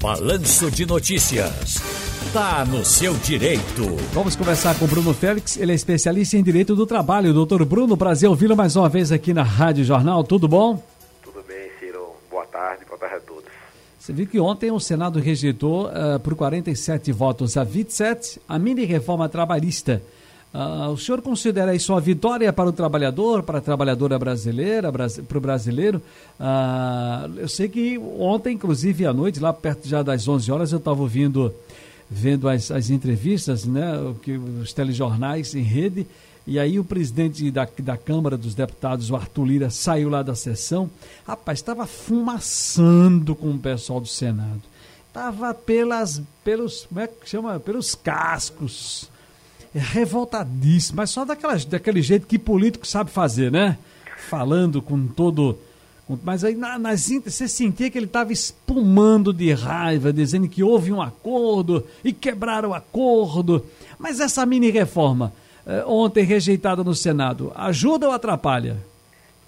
Balanço de Notícias. Tá no seu direito. Vamos conversar com o Bruno Félix, ele é especialista em direito do trabalho. Doutor Bruno, prazer ouvi-lo mais uma vez aqui na Rádio Jornal. Tudo bom? Tudo bem, Ciro. Boa tarde, boa tarde a todos. Você viu que ontem o Senado rejeitou uh, por 47 votos a 27 a mini reforma trabalhista. Uh, o senhor considera isso uma vitória para o trabalhador, para a trabalhadora brasileira, para o brasileiro? Uh, eu sei que ontem, inclusive à noite, lá perto já das 11 horas, eu estava ouvindo, vendo as, as entrevistas, né, que, os telejornais em rede, e aí o presidente da, da Câmara dos Deputados, o Arthur Lira, saiu lá da sessão. Rapaz, estava fumaçando com o pessoal do Senado. Estava pelas, pelos, como é que chama? Pelos cascos revoltadíssimo, mas só daquela, daquele jeito que político sabe fazer, né? Falando com todo. Mas aí na, nas, você sentia que ele estava espumando de raiva, dizendo que houve um acordo e quebraram o acordo. Mas essa mini reforma, eh, ontem rejeitada no Senado, ajuda ou atrapalha?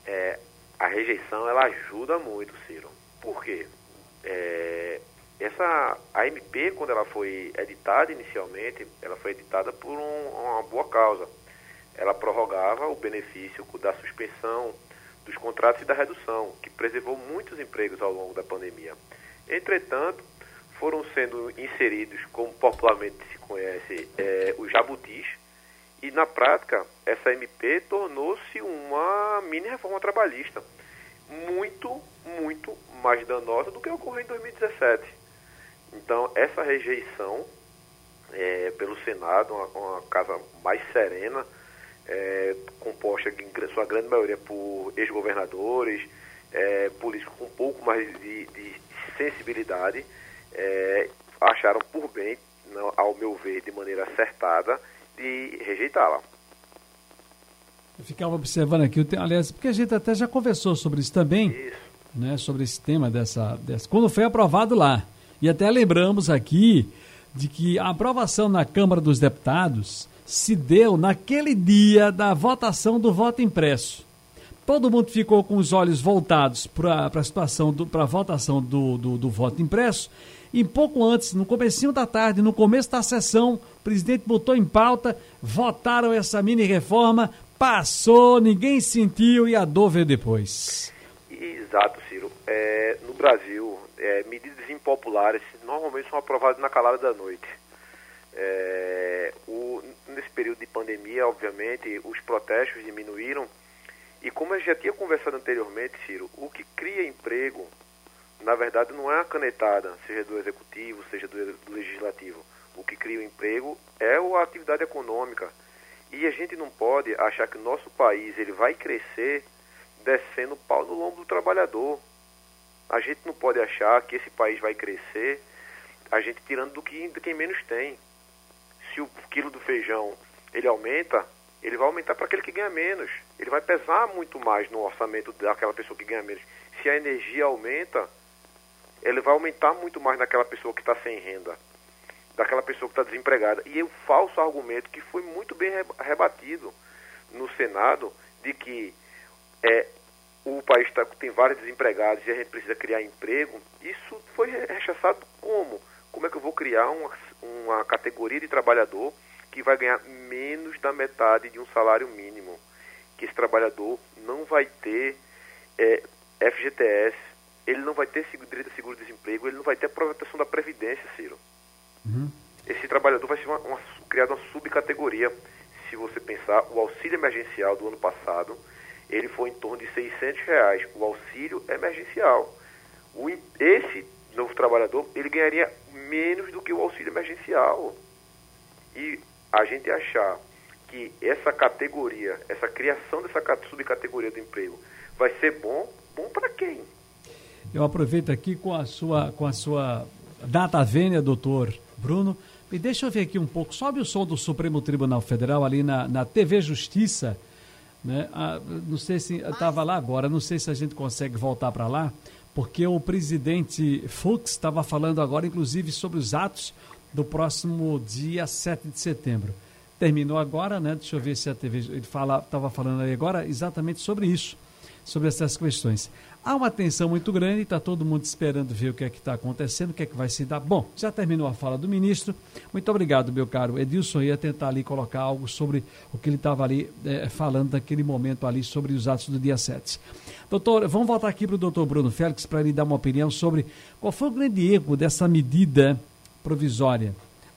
É, a rejeição ela ajuda muito, Ciro. Por quê? É, essa a MP quando ela foi editada inicialmente, ela foi editada por um, uma boa causa. Ela prorrogava o benefício da suspensão dos contratos e da redução, que preservou muitos empregos ao longo da pandemia. Entretanto, foram sendo inseridos, como popularmente se conhece, é, os jabutis, e na prática essa MP tornou-se uma mini reforma trabalhista, muito, muito mais danosa do que ocorreu em 2017. Então, essa rejeição é, pelo Senado, uma, uma, casa mais serena, é, composta em sua grande maioria por ex-governadores, é, políticos com um pouco mais de, de sensibilidade, é, acharam por bem, não, ao meu ver, de maneira acertada, de rejeitá-la. Eu ficava observando aqui, aliás, porque a gente até já conversou sobre isso também, isso. Né, sobre esse tema dessa, dessa. Quando foi aprovado lá. E até lembramos aqui de que a aprovação na Câmara dos Deputados se deu naquele dia da votação do voto impresso. Todo mundo ficou com os olhos voltados para a situação, para a votação do, do, do, voto impresso. E pouco antes, no comecinho da tarde, no começo da sessão, o presidente botou em pauta, votaram essa mini reforma, passou, ninguém sentiu e a dor veio depois. Exato, Ciro. É, no Brasil, é, medidas impopulares normalmente são aprovadas na calada da noite. É, o, nesse período de pandemia, obviamente, os protestos diminuíram. E como eu já tinha conversado anteriormente, Ciro, o que cria emprego, na verdade, não é a canetada, seja do executivo, seja do, do legislativo. O que cria o emprego é a atividade econômica. E a gente não pode achar que o nosso país ele vai crescer descendo o pau no lombo do trabalhador. A gente não pode achar que esse país vai crescer a gente tirando do que de quem menos tem. Se o quilo do feijão ele aumenta, ele vai aumentar para aquele que ganha menos. Ele vai pesar muito mais no orçamento daquela pessoa que ganha menos. Se a energia aumenta, ele vai aumentar muito mais naquela pessoa que está sem renda, daquela pessoa que está desempregada. E o falso argumento que foi muito bem rebatido no Senado de que é, o país tá, tem vários desempregados e a gente precisa criar emprego, isso foi rechaçado como? Como é que eu vou criar uma, uma categoria de trabalhador que vai ganhar menos da metade de um salário mínimo? Que esse trabalhador não vai ter é, FGTS, ele não vai ter direito a seguro-desemprego, ele não vai ter a proteção da Previdência, Ciro. Uhum. Esse trabalhador vai ser uma, uma, criado uma subcategoria. Se você pensar, o auxílio emergencial do ano passado ele foi em torno de 600 reais, o auxílio emergencial. O, esse novo trabalhador, ele ganharia menos do que o auxílio emergencial. E a gente achar que essa categoria, essa criação dessa subcategoria do emprego vai ser bom, bom para quem? Eu aproveito aqui com a sua, com a sua data vênia, doutor Bruno, e deixa eu ver aqui um pouco, sobe o som do Supremo Tribunal Federal ali na, na TV Justiça, né? Ah, não sei se estava lá agora, não sei se a gente consegue voltar para lá, porque o presidente Fux estava falando agora, inclusive, sobre os atos do próximo dia 7 de setembro. Terminou agora, né? Deixa eu ver se a TV ele fala, estava falando aí agora exatamente sobre isso, sobre essas questões. Há uma tensão muito grande, está todo mundo esperando ver o que é que está acontecendo, o que é que vai se dar. Bom, já terminou a fala do ministro. Muito obrigado, meu caro. Edilson ia tentar ali colocar algo sobre o que ele estava ali é, falando naquele momento ali sobre os atos do dia 7. Doutor, vamos voltar aqui para o doutor Bruno Félix para ele dar uma opinião sobre qual foi o grande erro dessa medida provisória.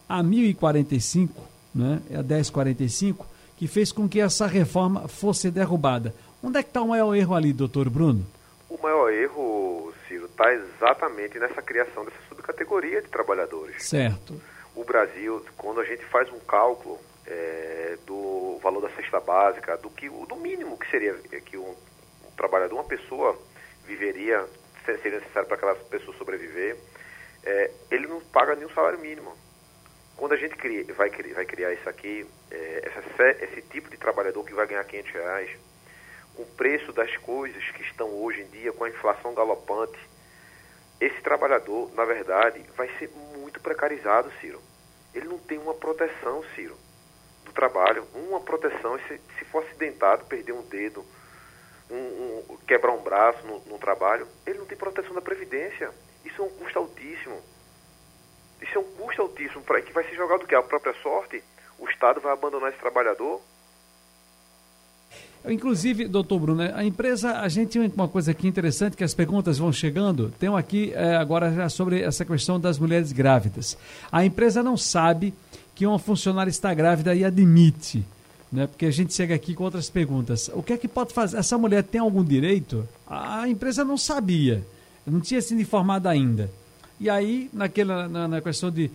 A 1045, né, a 1045, que fez com que essa reforma fosse derrubada. Onde é que está o maior erro ali, doutor Bruno? O maior erro, Ciro, está exatamente nessa criação dessa subcategoria de trabalhadores. Certo. O Brasil, quando a gente faz um cálculo é, do valor da cesta básica, do que do mínimo que seria que um, um trabalhador, uma pessoa viveria, seria necessário para aquela pessoa sobreviver, é, ele não paga nenhum salário mínimo. Quando a gente cria, vai, vai criar isso aqui, é, essa, esse tipo de trabalhador que vai ganhar 500 reais, o preço das coisas que estão hoje em dia, com a inflação galopante, esse trabalhador, na verdade, vai ser muito precarizado, Ciro. Ele não tem uma proteção, Ciro, do trabalho. Uma proteção, se, se for acidentado, perder um dedo, um, um, quebrar um braço no, no trabalho, ele não tem proteção da Previdência. Isso é um custo altíssimo. Isso é um custo altíssimo para que vai ser jogado o quê? A própria sorte? O Estado vai abandonar esse trabalhador? Inclusive, doutor Bruno, a empresa, a gente tem uma coisa aqui interessante que as perguntas vão chegando. Tem um aqui é, agora já sobre essa questão das mulheres grávidas. A empresa não sabe que uma funcionária está grávida e admite, né? Porque a gente chega aqui com outras perguntas. O que é que pode fazer? Essa mulher tem algum direito? A empresa não sabia, não tinha sido informada ainda. E aí, naquela, na, na questão de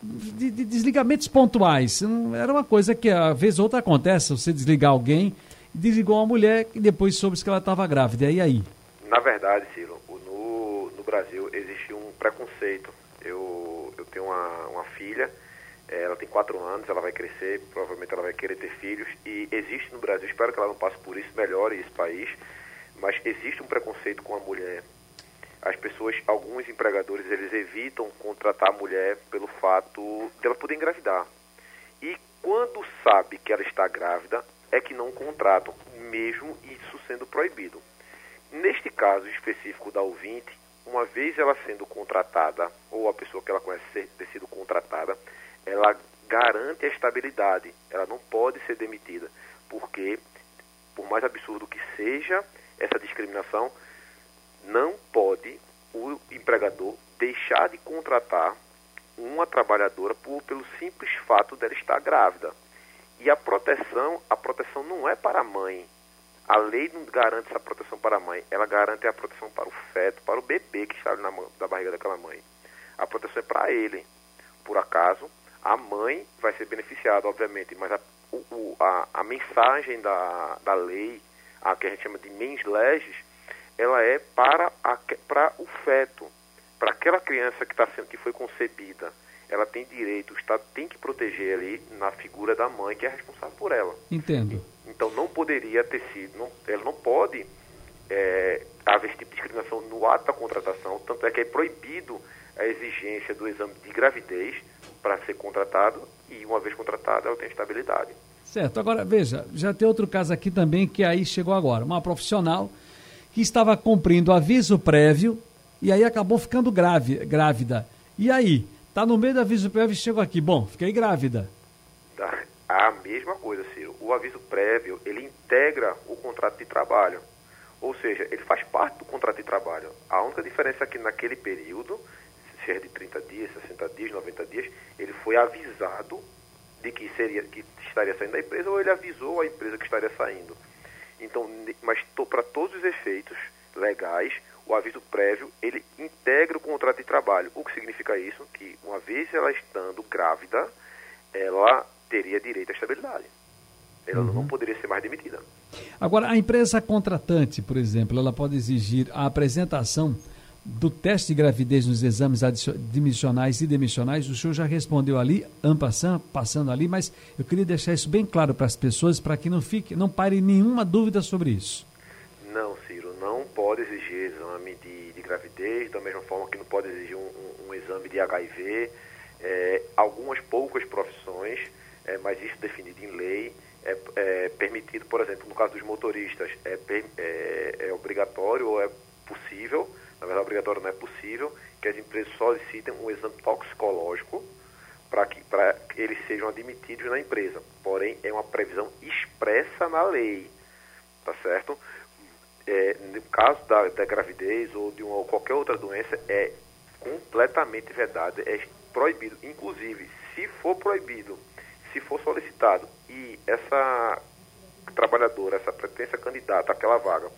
de, de, desligamentos pontuais. Era uma coisa que, às vezes, outra acontece, você desligar alguém desligou uma mulher e depois soube que ela estava grávida. E aí? Na verdade, Ciro, no, no Brasil existe um preconceito. Eu, eu tenho uma, uma filha, eh, ela tem quatro anos, ela vai crescer, provavelmente ela vai querer ter filhos. E existe no Brasil, espero que ela não passe por isso, melhore esse país, mas existe um preconceito com a mulher. As pessoas, alguns empregadores, eles evitam contratar a mulher pelo fato dela poder engravidar. E quando sabe que ela está grávida, é que não contratam, mesmo isso sendo proibido. Neste caso específico da ouvinte, uma vez ela sendo contratada, ou a pessoa que ela conhece ter sido contratada, ela garante a estabilidade, ela não pode ser demitida, porque, por mais absurdo que seja essa discriminação, não pode o empregador deixar de contratar uma trabalhadora por, pelo simples fato dela estar grávida. E a proteção, a proteção não é para a mãe. A lei não garante essa proteção para a mãe, ela garante a proteção para o feto, para o bebê que está na, na barriga daquela mãe. A proteção é para ele. Por acaso, a mãe vai ser beneficiada, obviamente, mas a, o, a, a mensagem da, da lei, a que a gente chama de mens legis, ela é para, a, para o feto, para aquela criança que, está sendo, que foi concebida ela tem direito, o Estado tem que proteger ali na figura da mãe que é responsável por ela. Entendo. Então não poderia ter sido, não, ela não pode é, haver esse tipo de discriminação no ato da contratação, tanto é que é proibido a exigência do exame de gravidez para ser contratado e uma vez contratada ela tem estabilidade. Certo, agora veja, já tem outro caso aqui também que aí chegou agora, uma profissional que estava cumprindo aviso prévio e aí acabou ficando grave, grávida. E aí? Tá no meio do aviso prévio e chegou aqui. Bom, fiquei grávida. Tá. A mesma coisa, Ciro. O aviso prévio, ele integra o contrato de trabalho. Ou seja, ele faz parte do contrato de trabalho. A única diferença é que naquele período, seja de 30 dias, 60 dias, 90 dias, ele foi avisado de que seria que estaria saindo da empresa ou ele avisou a empresa que estaria saindo. Então, mas para todos os efeitos legais, o aviso prévio, ele integra o contrato de trabalho. O que significa isso? Que uma vez ela estando grávida, ela teria direito à estabilidade. Ela uhum. não poderia ser mais demitida. Agora, a empresa contratante, por exemplo, ela pode exigir a apresentação do teste de gravidez nos exames admissionais e demissionais. O senhor já respondeu ali, ampassando, passando ali, mas eu queria deixar isso bem claro para as pessoas, para que não fique, não pare nenhuma dúvida sobre isso. Não, pode exigir exame de, de gravidez, da mesma forma que não pode exigir um, um, um exame de HIV. É, algumas poucas profissões, é, mas isso definido em lei, é, é, permitido, por exemplo, no caso dos motoristas, é, é, é obrigatório ou é possível, na verdade obrigatório não é possível, que as empresas solicitem um exame toxicológico para que, que eles sejam admitidos na empresa. Porém, é uma previsão expressa na lei, tá certo? É, no caso da, da, gravidez ou de uma, qualquer outra doença, é completamente vedado, é proibido. Inclusive, se for proibido, se for solicitado e essa trabalhadora, essa pretensa candidata àquela vaga,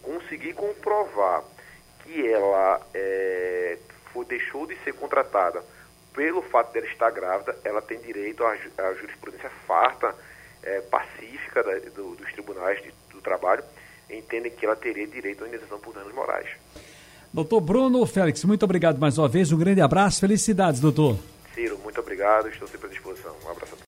conseguir comprovar que ela é, for, deixou de ser contratada pelo fato dela estar grávida, ela tem direito à, à jurisprudência farta, é, pacífica da, do, dos tribunais de, do trabalho, entendem que ela teria direito à indenização por danos morais. Doutor Bruno Félix, muito obrigado mais uma vez, um grande abraço, felicidades, doutor. Ciro, muito obrigado, estou sempre à disposição. Um abraço a todos.